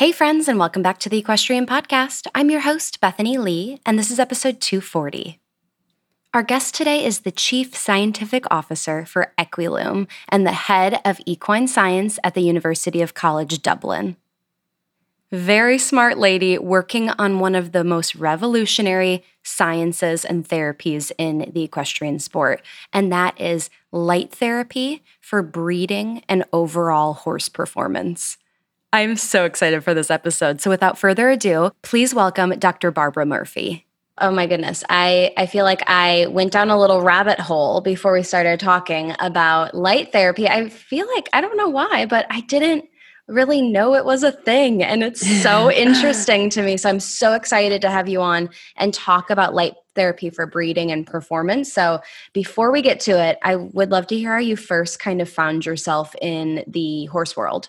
Hey, friends, and welcome back to the Equestrian Podcast. I'm your host, Bethany Lee, and this is episode 240. Our guest today is the Chief Scientific Officer for Equilume and the head of equine science at the University of College Dublin. Very smart lady working on one of the most revolutionary sciences and therapies in the equestrian sport, and that is light therapy for breeding and overall horse performance. I'm so excited for this episode. So without further ado, please welcome Dr. Barbara Murphy. Oh my goodness. I, I feel like I went down a little rabbit hole before we started talking about light therapy. I feel like, I don't know why, but I didn't really know it was a thing. And it's so interesting to me. So I'm so excited to have you on and talk about light therapy for breeding and performance. So before we get to it, I would love to hear how you first kind of found yourself in the horse world.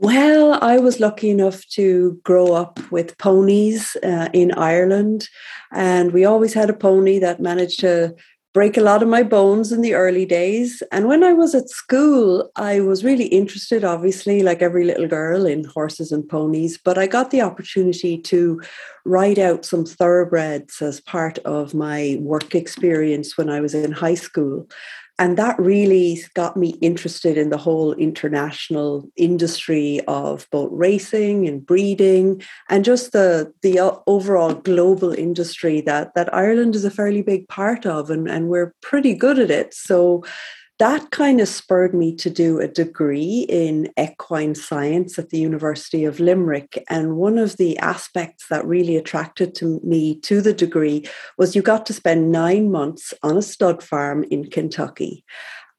Well, I was lucky enough to grow up with ponies uh, in Ireland, and we always had a pony that managed to break a lot of my bones in the early days. And when I was at school, I was really interested, obviously, like every little girl, in horses and ponies. But I got the opportunity to ride out some thoroughbreds as part of my work experience when I was in high school and that really got me interested in the whole international industry of both racing and breeding and just the the uh, overall global industry that that Ireland is a fairly big part of and, and we're pretty good at it. So that kind of spurred me to do a degree in equine science at the University of Limerick. And one of the aspects that really attracted to me to the degree was you got to spend nine months on a stud farm in Kentucky.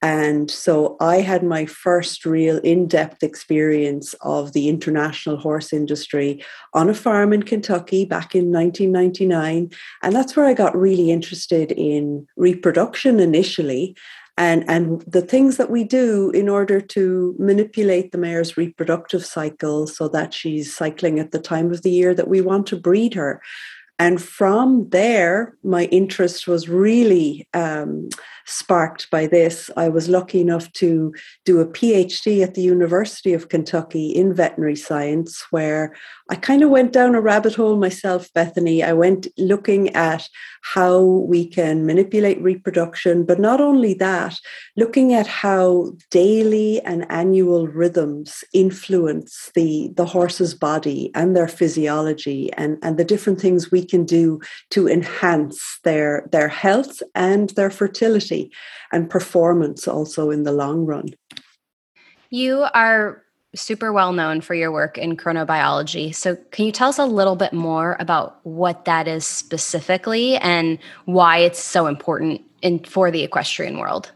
And so I had my first real in depth experience of the international horse industry on a farm in Kentucky back in 1999. And that's where I got really interested in reproduction initially and and the things that we do in order to manipulate the mare's reproductive cycle so that she's cycling at the time of the year that we want to breed her and from there, my interest was really um, sparked by this. I was lucky enough to do a PhD at the University of Kentucky in veterinary science, where I kind of went down a rabbit hole myself, Bethany. I went looking at how we can manipulate reproduction, but not only that, looking at how daily and annual rhythms influence the, the horse's body and their physiology and, and the different things we can do to enhance their, their health and their fertility and performance also in the long run. You are super well known for your work in chronobiology. So, can you tell us a little bit more about what that is specifically and why it's so important in for the equestrian world?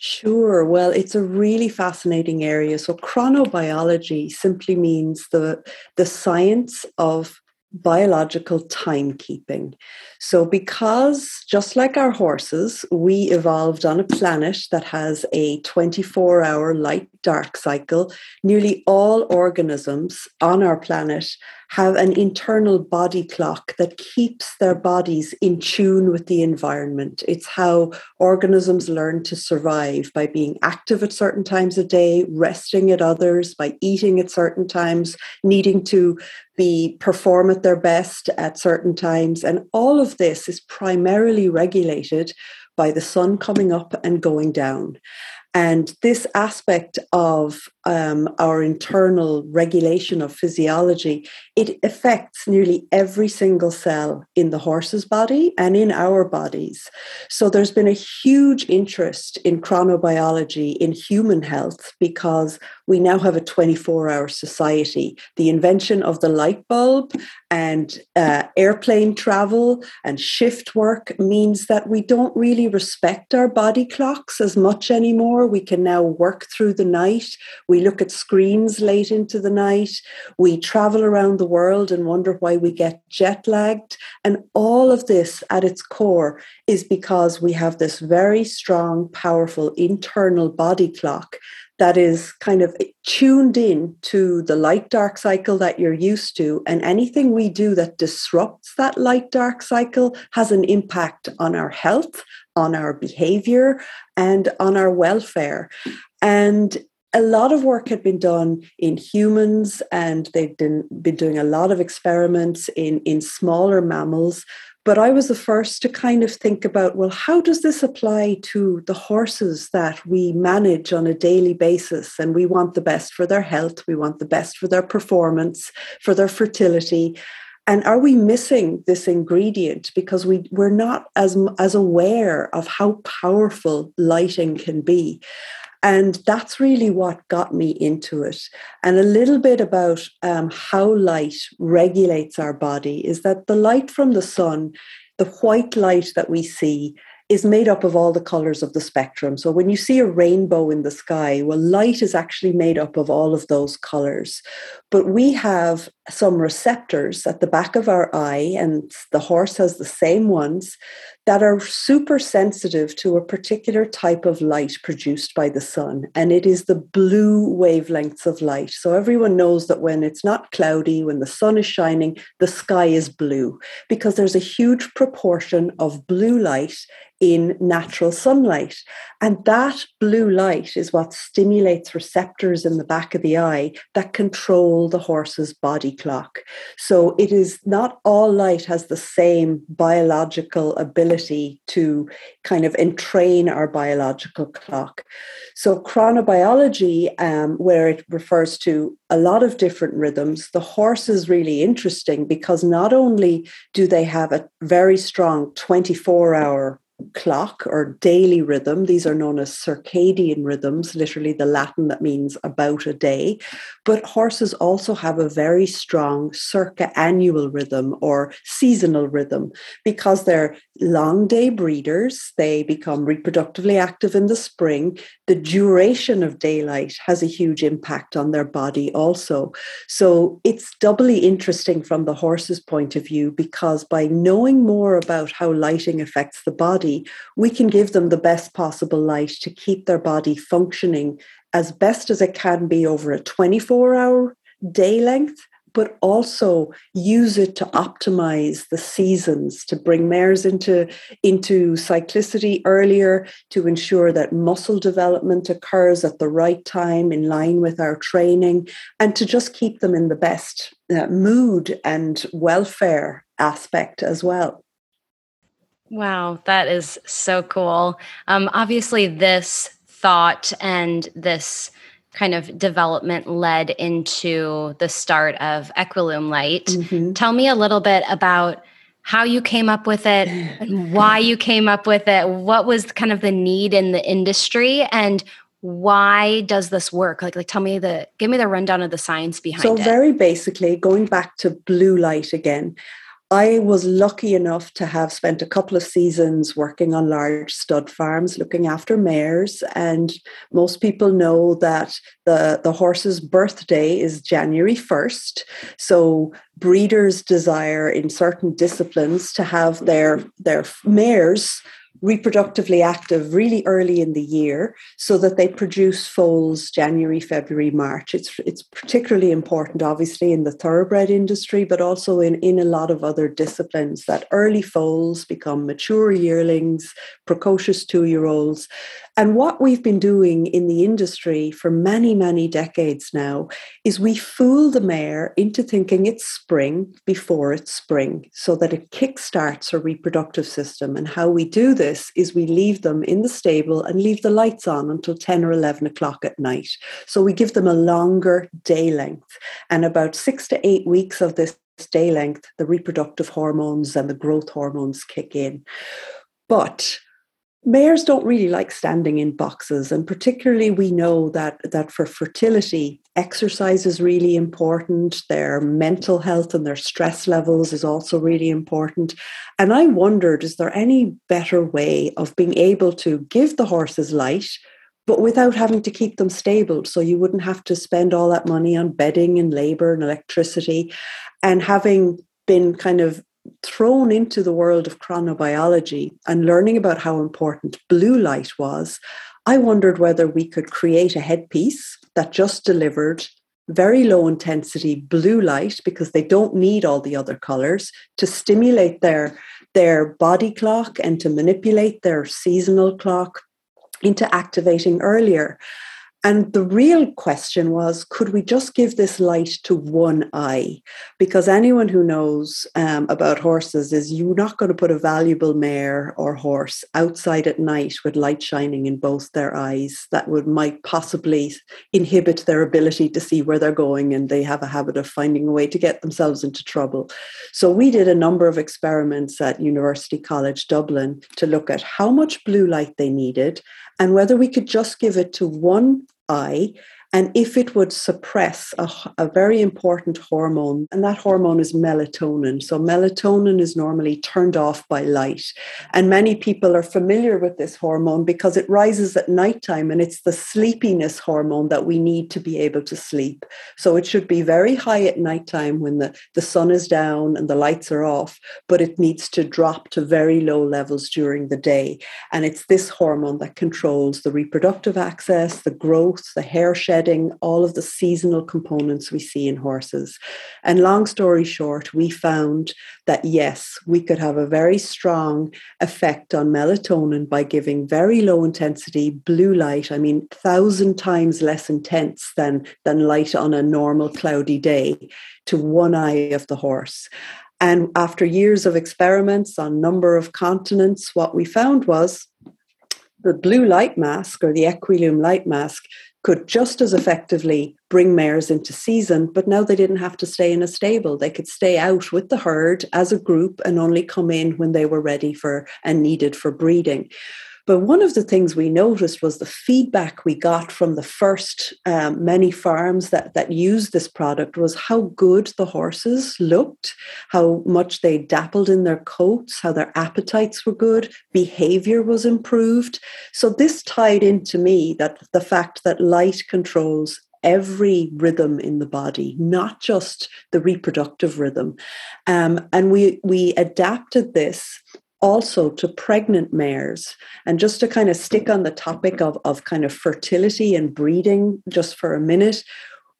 Sure. Well, it's a really fascinating area. So, chronobiology simply means the the science of biological timekeeping. So, because just like our horses, we evolved on a planet that has a 24 hour light dark cycle, nearly all organisms on our planet have an internal body clock that keeps their bodies in tune with the environment. It's how organisms learn to survive by being active at certain times of day, resting at others, by eating at certain times, needing to be perform at their best at certain times. And all of this is primarily regulated by the sun coming up and going down. And this aspect of um, our internal regulation of physiology, it affects nearly every single cell in the horse's body and in our bodies. So there's been a huge interest in chronobiology in human health because we now have a 24 hour society. The invention of the light bulb and uh, airplane travel and shift work means that we don't really respect our body clocks as much anymore. We can now work through the night. We We look at screens late into the night. We travel around the world and wonder why we get jet lagged. And all of this at its core is because we have this very strong, powerful internal body clock that is kind of tuned in to the light dark cycle that you're used to. And anything we do that disrupts that light dark cycle has an impact on our health, on our behavior, and on our welfare. And a lot of work had been done in humans, and they've been, been doing a lot of experiments in, in smaller mammals but I was the first to kind of think about well, how does this apply to the horses that we manage on a daily basis? And we want the best for their health, we want the best for their performance, for their fertility. And are we missing this ingredient because we, we're not as, as aware of how powerful lighting can be? And that's really what got me into it. And a little bit about um, how light regulates our body is that the light from the sun, the white light that we see, is made up of all the colors of the spectrum. So when you see a rainbow in the sky, well, light is actually made up of all of those colors. But we have some receptors at the back of our eye, and the horse has the same ones that are super sensitive to a particular type of light produced by the sun. And it is the blue wavelengths of light. So everyone knows that when it's not cloudy, when the sun is shining, the sky is blue because there's a huge proportion of blue light in natural sunlight. And that blue light is what stimulates receptors in the back of the eye that control the horse's body clock. So it is not all light has the same biological ability to kind of entrain our biological clock. So chronobiology, um, where it refers to a lot of different rhythms, the horse is really interesting because not only do they have a very strong 24 hour clock or daily rhythm. These are known as circadian rhythms, literally the Latin that means about a day. But horses also have a very strong circa annual rhythm or seasonal rhythm because they're long day breeders. They become reproductively active in the spring. The duration of daylight has a huge impact on their body also. So it's doubly interesting from the horse's point of view because by knowing more about how lighting affects the body, we can give them the best possible light to keep their body functioning as best as it can be over a 24 hour day length but also use it to optimize the seasons to bring mares into into cyclicity earlier to ensure that muscle development occurs at the right time in line with our training and to just keep them in the best uh, mood and welfare aspect as well wow that is so cool um, obviously this thought and this kind of development led into the start of Equilume Light. Mm-hmm. Tell me a little bit about how you came up with it and why you came up with it. What was kind of the need in the industry and why does this work? Like, like tell me the give me the rundown of the science behind so it. So very basically, going back to blue light again, I was lucky enough to have spent a couple of seasons working on large stud farms looking after mares. And most people know that the, the horse's birthday is January 1st. So breeders desire in certain disciplines to have their, their mares reproductively active really early in the year so that they produce foals January, February, March. It's it's particularly important obviously in the thoroughbred industry but also in in a lot of other disciplines that early foals become mature yearlings, precocious 2-year-olds and what we've been doing in the industry for many, many decades now is we fool the mare into thinking it's spring before it's spring so that it kickstarts her reproductive system. And how we do this is we leave them in the stable and leave the lights on until 10 or 11 o'clock at night. So we give them a longer day length. And about six to eight weeks of this day length, the reproductive hormones and the growth hormones kick in. But mares don't really like standing in boxes and particularly we know that that for fertility exercise is really important their mental health and their stress levels is also really important and i wondered is there any better way of being able to give the horses light but without having to keep them stable. So you wouldn't have to spend all that money on bedding and labor and electricity. And having been kind of thrown into the world of chronobiology and learning about how important blue light was, I wondered whether we could create a headpiece that just delivered very low intensity blue light because they don't need all the other colors to stimulate their their body clock and to manipulate their seasonal clock into activating earlier. And the real question was could we just give this light to one eye? Because anyone who knows um, about horses is you're not going to put a valuable mare or horse outside at night with light shining in both their eyes. That would might possibly inhibit their ability to see where they're going, and they have a habit of finding a way to get themselves into trouble. So we did a number of experiments at University College Dublin to look at how much blue light they needed and whether we could just give it to one eye and if it would suppress a, a, very important hormone, and that hormone is melatonin. So, melatonin is normally turned off by light. And many people are familiar with this hormone because it rises at nighttime and it's the sleepiness hormone that we need to be able to sleep. So, it should be very high at nighttime when the, the sun is down and the lights are off, but it needs to drop to very low levels during the day. And it's this hormone that controls the reproductive axis, the growth, the hair shed shedding all of the seasonal components we see in horses. And long story short, we found that yes, we could have a very strong effect on melatonin by giving very low intensity blue light. I mean, thousand times less intense than, than light on a normal cloudy day to one eye of the horse. And after years of experiments on number of continents, what we found was the blue light mask or the Equilume light mask could just as effectively bring mares into season, but now they didn't have to stay in a stable. They could stay out with the herd as a group and only come in when they were ready for and needed for breeding. But one of the things we noticed was the feedback we got from the first um, many farms that, that used this product was how good the horses looked, how much they dappled in their coats, how their appetites were good, behavior was improved. So this tied into me that the fact that light controls every rhythm in the body, not just the reproductive rhythm. Um, and we we adapted this also to pregnant mares. And just to kind of stick on the topic of, of kind of fertility and breeding just for a minute,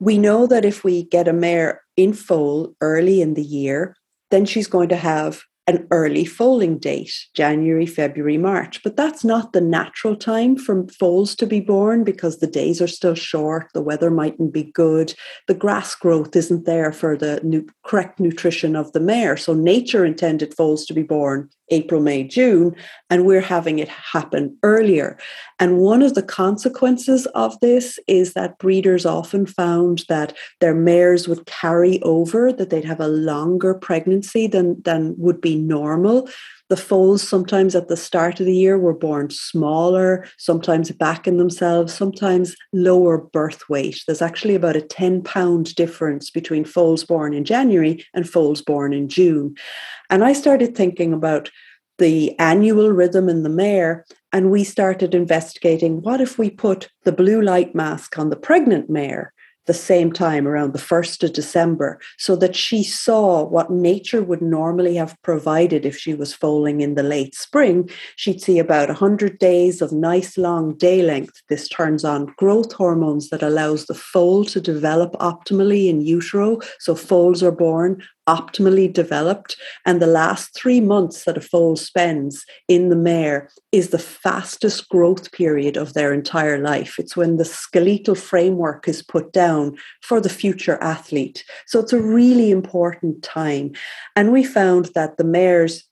we know that if we get a mare in foal early in the year, then she's going to have an early foaling date, January, February, March. But that's not the natural time for foals to be born because the days are still short, the weather mightn't be good, the grass growth isn't there for the nu- correct nutrition of the mare. So nature intended foals to be born April, May, June, and we're having it happen earlier. And one of the consequences of this is that breeders often found that their mares would carry over, that they'd have a longer pregnancy than, than would be normal. The foals sometimes at the start of the year were born smaller, sometimes back in themselves, sometimes lower birth weight. There's actually about a 10 pound difference between foals born in January and foals born in June. And I started thinking about the annual rhythm in the mare, and we started investigating what if we put the blue light mask on the pregnant mare the same time around the 1st of December so that she saw what nature would normally have provided if she was foaling in the late spring. She'd see about 100 days of nice long day length. This turns on growth hormones that allows the foal to develop optimally in utero. So foals are born optimally developed. And the last three months that a foal spends in the mare is the fastest growth period of their entire life. It's when the skeletal framework is put down for the future athlete. So it's a really important time. And we found that the mares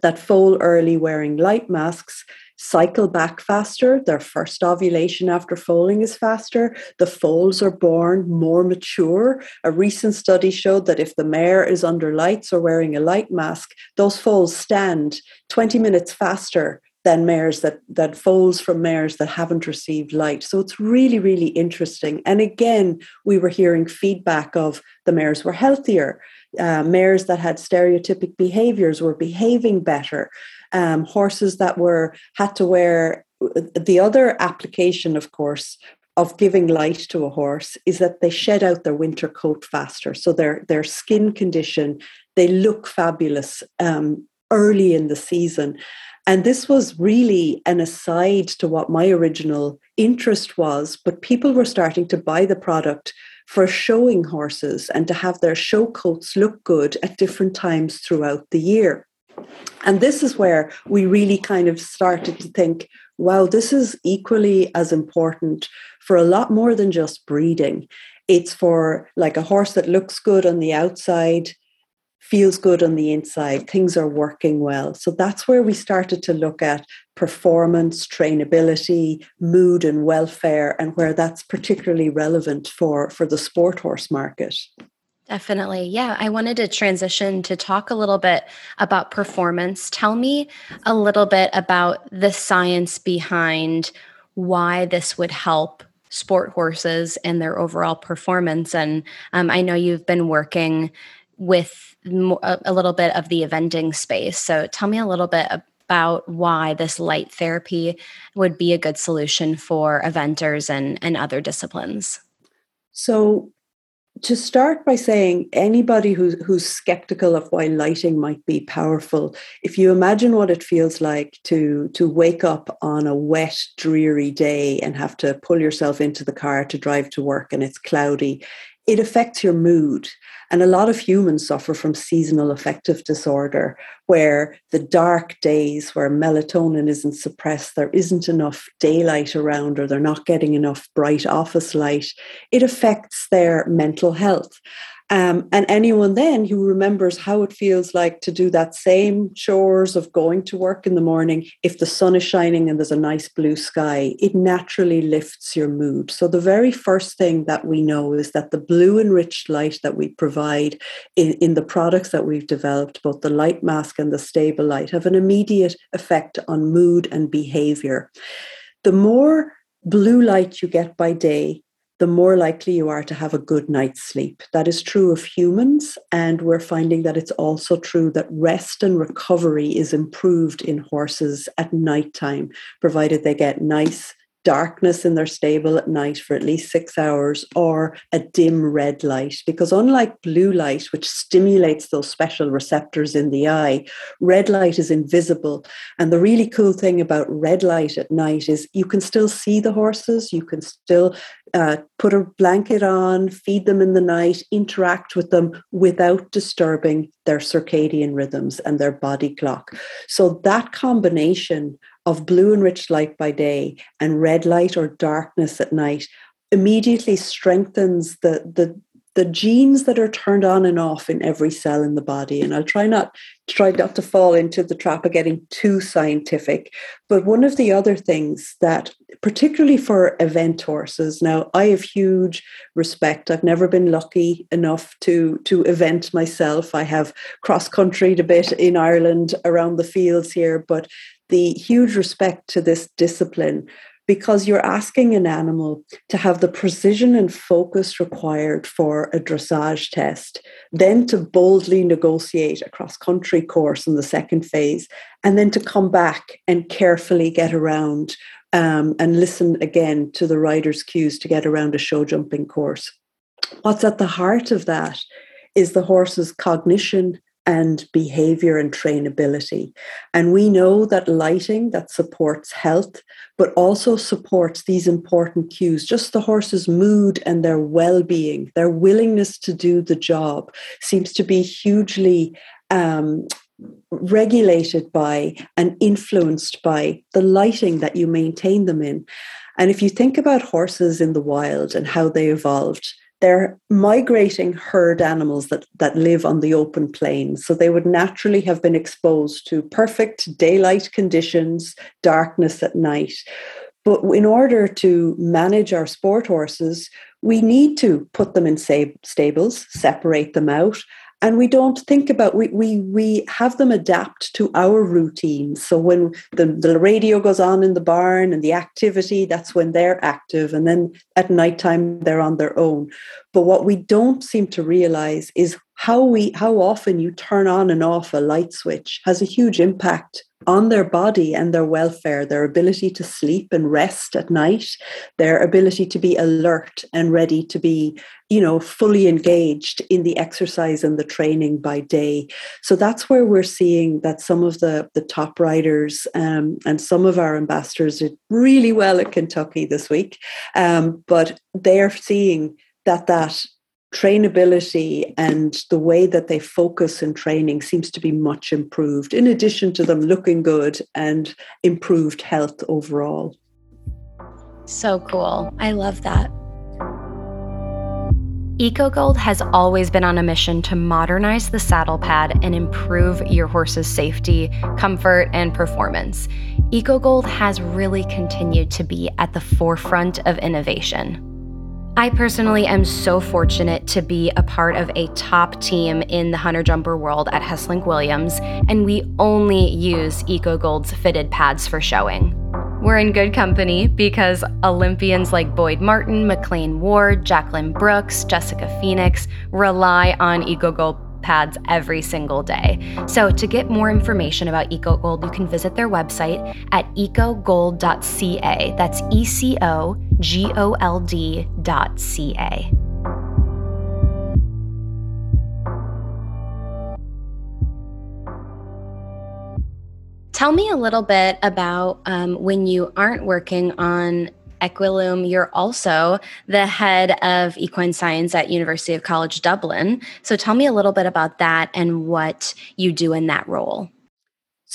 that foal early wearing light masks cycle back faster. Their first ovulation after foaling is faster. The foals are born more mature. A recent study showed that if the mare is under lights or wearing a light mask, those foals stand 20 minutes faster than mares that that foals from mares that haven't received light. So it's really, really interesting. And again, we were hearing feedback of the mares were healthier. Uh, mares that had stereotypic behaviors were behaving better um, horses that were had to wear the other application, of course, of giving light to a horse is that they shed out their winter coat faster. So their their skin condition, they look fabulous um, early in the season. And this was really an aside to what my original interest was, but people were starting to buy the product for showing horses and to have their show coats look good at different times throughout the year. And this is where we really kind of started to think, wow, this is equally as important for a lot more than just breeding. It's for like a horse that looks good on the outside, feels good on the inside, things are working well. So that's where we started to look at performance, trainability, mood, and welfare, and where that's particularly relevant for, for the sport horse market. Definitely. Yeah. I wanted to transition to talk a little bit about performance. Tell me a little bit about the science behind why this would help sport horses and their overall performance. And um, I know you've been working with a, little bit of the eventing space. So tell me a little bit about why this light therapy would be a good solution for eventers and, and other disciplines. So, to start by saying anybody who's, who's skeptical of why lighting might be powerful, if you imagine what it feels like to, to wake up on a wet, dreary day and have to pull yourself into the car to drive to work and it's cloudy, it affects your mood. And a lot of humans suffer from seasonal affective disorder, where the dark days where melatonin isn't suppressed, there isn't enough daylight around, or they're not getting enough bright office light, it affects their mental health. Um, and anyone then who remembers how it feels like to do that same chores of going to work in the morning, if the sun is shining and there's a nice blue sky, it naturally lifts your mood. So, the very first thing that we know is that the blue enriched light that we provide in, in the products that we've developed, both the light mask and the stable light, have an immediate effect on mood and behavior. The more blue light you get by day, the more likely you are to have a good night's sleep. That is true of humans, and we're finding that it's also true that rest and recovery is improved in horses at nighttime, provided they get nice darkness in their stable at night for at least six hours or a dim red light. Because unlike blue light, which stimulates those special receptors in the eye, red light is invisible. And the really cool thing about red light at night is you can still see the horses, you can still uh, put a blanket on, feed them in the night, interact with them without disturbing their circadian rhythms and their body clock. So that combination of blue enriched light by day and red light or darkness at night immediately strengthens the, the the genes that are turned on and off in every cell in the body. And i'll try not try not to fall into the trap of getting too scientific. But one of the other things that particularly for event horses now i have huge respect. I've never been lucky enough to to event myself. I have cross countryed a bit in ireland around the fields here but the huge respect to this discipline because you're asking an animal to have the precision and focus required for a dressage test, then to boldly negotiate a cross country course in the second phase, and then to come back and carefully get around um, and listen again to the rider's cues to get around a show jumping course. What's at the heart of that is the horse's cognition and behavior and trainability. And we know that lighting that supports health, but also supports these important cues, just the horse's mood and their well being, their willingness to do the job seems to be hugely. Um, regulated by and influenced by the lighting that you maintain them in. And if you think about horses in the wild and how they evolved, they're migrating herd animals that, that live on the open plains. So they would naturally have been exposed to perfect daylight conditions, darkness at night. But in order to manage our sport horses, we need to put them in stables, separate them out, and we don't think about we we we have them adapt to our routines. So when the, the radio goes on in the barn and the activity that's when they're active. And then at nighttime they're on their own. But what we don't seem to realize is how we how often you turn on and off a light switch has a huge impact on their body and their welfare, their ability to sleep and rest at night, their ability to be alert and ready to be, you know, fully engaged in the exercise and the training by day. So that's where we're seeing that some of the, the top riders um, and some of our ambassadors did really well at Kentucky this week. Um, but they're seeing that that trainability and the way that they focus in training seems to be much improved, in addition to them looking good and improved health overall. So cool. I love that. EcoGold has always been on a mission to modernize the saddle pad and improve your horse's safety, comfort, and performance. EcoGold has really continued to be at the forefront of innovation. I personally am so fortunate to be a part of a top team in the hunter jumper world at Heslink Williams, and we only use EcoGold's fitted pads for showing. We're in good company because Olympians like Boyd Martin, McLain Ward, Jacqueline Brooks, Jessica Phoenix rely on EcoGold pads every single day. So, to get more information about EcoGold, you can visit their website at ecogold.ca. That's E C O G O L D.ca. Tell me a little bit about um, when you aren't working on Equilume, you're also the head of equine science at University of College Dublin. So tell me a little bit about that and what you do in that role.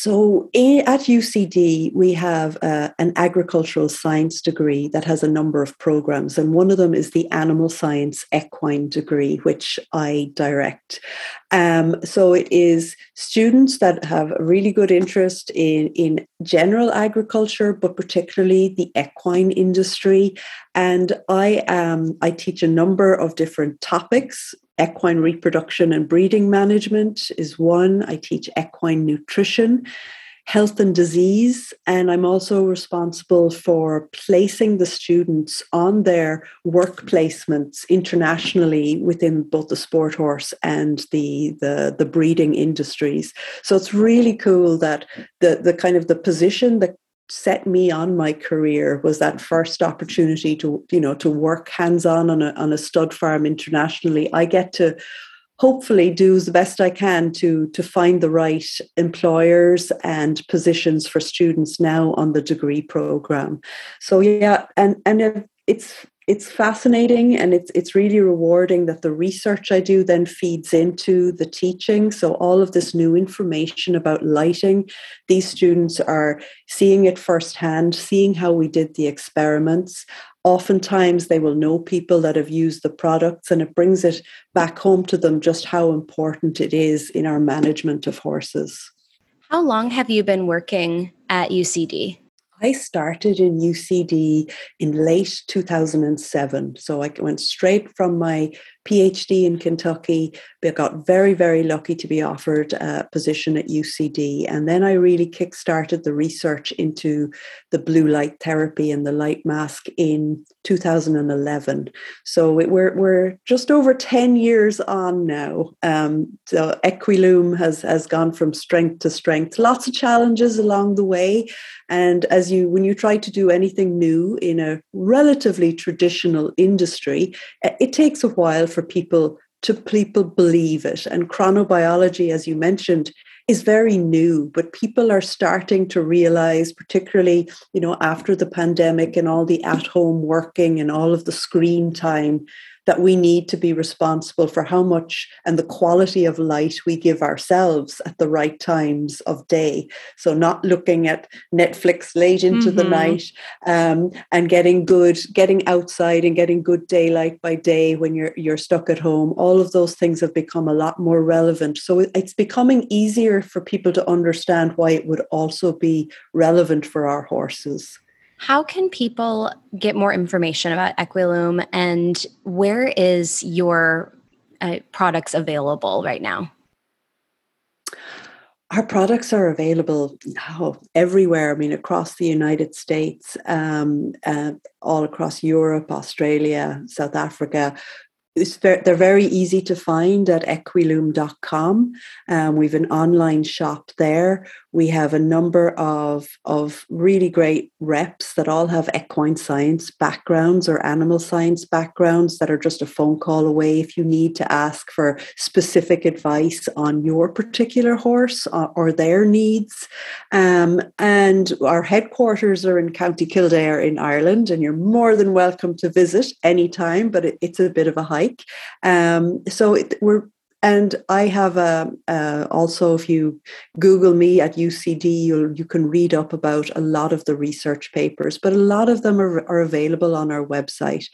So at UCD, we have uh, an agricultural science degree that has a number of programs, and one of them is the animal science equine degree, which I direct. Um, so it is students that have a really good interest in, in general agriculture, but particularly the equine industry. And I um, I teach a number of different topics equine reproduction and breeding management is one. I teach equine nutrition, health and disease, and I'm also responsible for placing the students on their work placements internationally within both the sport horse and the, the, the breeding industries. So it's really cool that the, the kind of the position that set me on my career was that first opportunity to you know to work hands on on a, on a stud farm internationally. I get to hopefully do the best i can to to find the right employers and positions for students now on the degree program. So yeah and and it's it's fascinating and it's it's really rewarding that the research I do then feeds into the teaching. So all of this new information about lighting, these students are seeing it firsthand, seeing how we did the experiments. Oftentimes they will know people that have used the products and it brings it back home to them just how important it is in our management of horses. How long have you been working at UCD? I started in UCD in late 2007. So I went straight from my PhD in Kentucky. I got very, very lucky to be offered a position at UCD. And then I really kick-started the research into the blue light therapy and the light mask in 2011. So it, we're, we're just over 10 years on now. Um, so Equilume has, has gone from strength to strength. Lots of challenges along the way. And as you, when you try to do anything new in a relatively traditional industry, it takes a while for people to people believe it. And chronobiology, as you mentioned, is very new, but people are starting to realize, particularly, you know, after the pandemic and all the at-home working and all of the screen time, that we need to be responsible for how much and the quality of light we give ourselves at the right times of day. So, not looking at Netflix late into mm-hmm. the night um, and getting good, getting outside and getting good daylight by day when you're you're stuck at home. All of those things have become a lot more relevant. So, it's becoming easier for people to understand why it would also be relevant for our horses. How can people get more information about Equilume and where is your uh, products available right now? Our products are available now everywhere. I mean, across the United States, um, uh, all across Europe, Australia, South Africa very, they're very easy to find at equilume.com. Um, we have an online shop there. We have a number of, of really great reps that all have equine science backgrounds or animal science backgrounds that are just a phone call away if you need to ask for specific advice on your particular horse or, or their needs. Um, and our headquarters are in County Kildare in Ireland, and you're more than welcome to visit anytime, but it, it's a bit of a hike. Um, so it, we're and I have a, also, if you Google me at UCD, you you can read up about a lot of the research papers, but a lot of them are, are available on our website.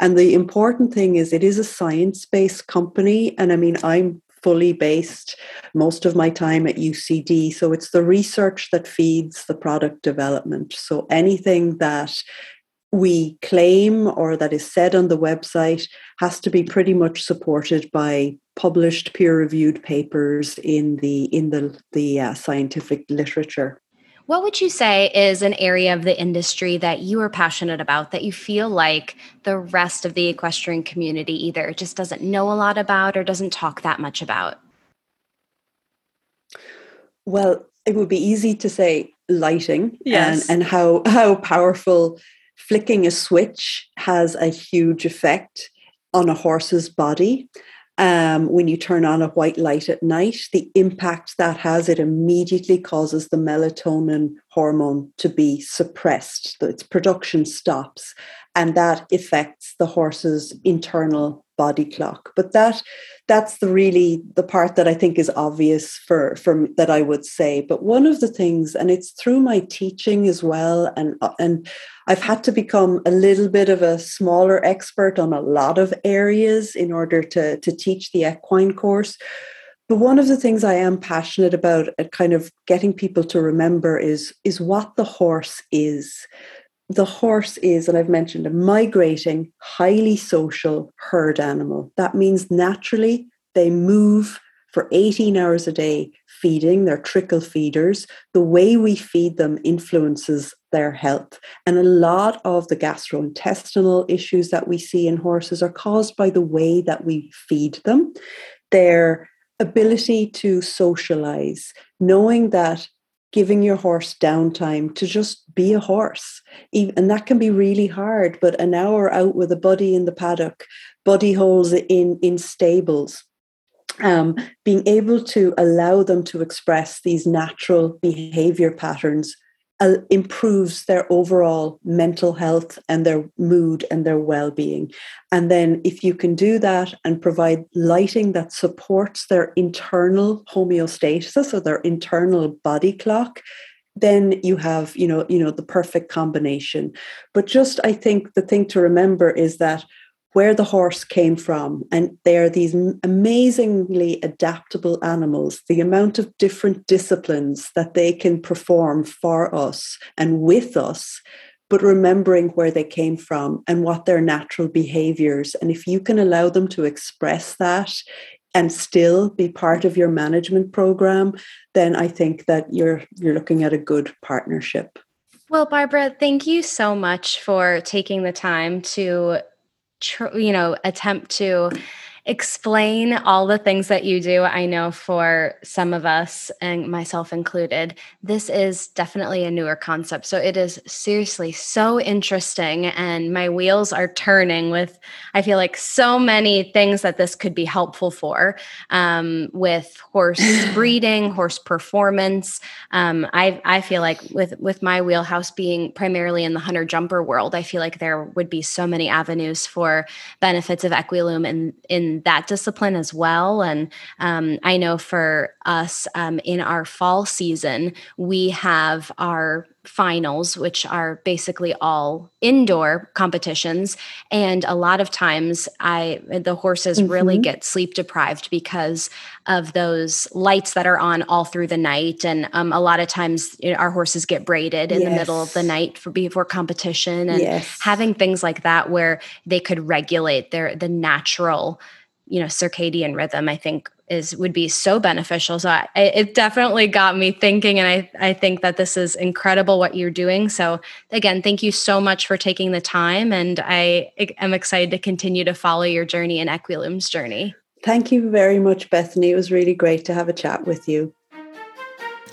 And the important thing is, it is a science based company. And I mean, I'm fully based most of my time at UCD. So it's the research that feeds the product development. So anything that we claim or that is said on the website has to be pretty much supported by published peer-reviewed papers in the in the the uh, scientific literature. What would you say is an area of the industry that you are passionate about that you feel like the rest of the equestrian community either just doesn't know a lot about or doesn't talk that much about? Well, it would be easy to say lighting yes. and, and how how powerful flicking a switch has a huge effect on a horse's body. Um, when you turn on a white light at night, the impact that has, it immediately causes the melatonin hormone to be suppressed. Its production stops, and that affects the horse's internal body clock. But that that's the really the part that I think is obvious for for that I would say. But one of the things, and it's through my teaching as well, and uh, and I've had to become a little bit of a smaller expert on a lot of areas in order to to teach the equine course. But one of the things I am passionate about at kind of getting people to remember is is what the horse is the horse is, and I've mentioned a migrating, highly social herd animal. That means naturally they move for 18 hours a day feeding, they're trickle feeders. The way we feed them influences their health. And a lot of the gastrointestinal issues that we see in horses are caused by the way that we feed them. Their ability to socialize, knowing that giving your horse downtime to just be a horse. And that can be really hard, but an hour out with a buddy in the paddock, buddy holes in, in stables, um, being able to allow them to express these natural behavior patterns uh, improves their overall mental health and their mood and their well-being. And then if you can do that and provide lighting that supports their internal homeostasis or their internal body clock then you have you know you know the perfect combination. But just i think the thing to remember is that where the horse came from. And they are these amazingly adaptable animals. The amount of different disciplines that they can perform for us and with us, but remembering where they came from and what their natural behaviors. And if you can allow them to express that and still be part of your management program, then I think that you're you're looking at a good partnership. Well, Barbara, thank you so much for taking the time to tr- you know attempt to explain all the things that you do. I know for some of us, and myself included, this is definitely a newer concept. So it is seriously so interesting. And my wheels are turning with, I feel like, so many things that this could be helpful for um, with horse breeding, horse performance. Um, I, I feel like with, with my wheelhouse being primarily in the hunter jumper world, I feel like there would be so many avenues for benefits of Equilume in, in that discipline as well. And um, I know for us um, in our fall season, we have our finals, which are basically all indoor competitions. And a lot of times I the horses mm-hmm. really get sleep deprived because of those lights that are on all through the night. And um, a lot of times you know, our horses get braided in yes. the middle of the night for before competition and yes. having things like that where they could regulate their the natural you know circadian rhythm i think is would be so beneficial. So I, it definitely got me thinking, and I I think that this is incredible what you're doing. So again, thank you so much for taking the time, and I am excited to continue to follow your journey and Equilume's journey. Thank you very much, Bethany. It was really great to have a chat with you.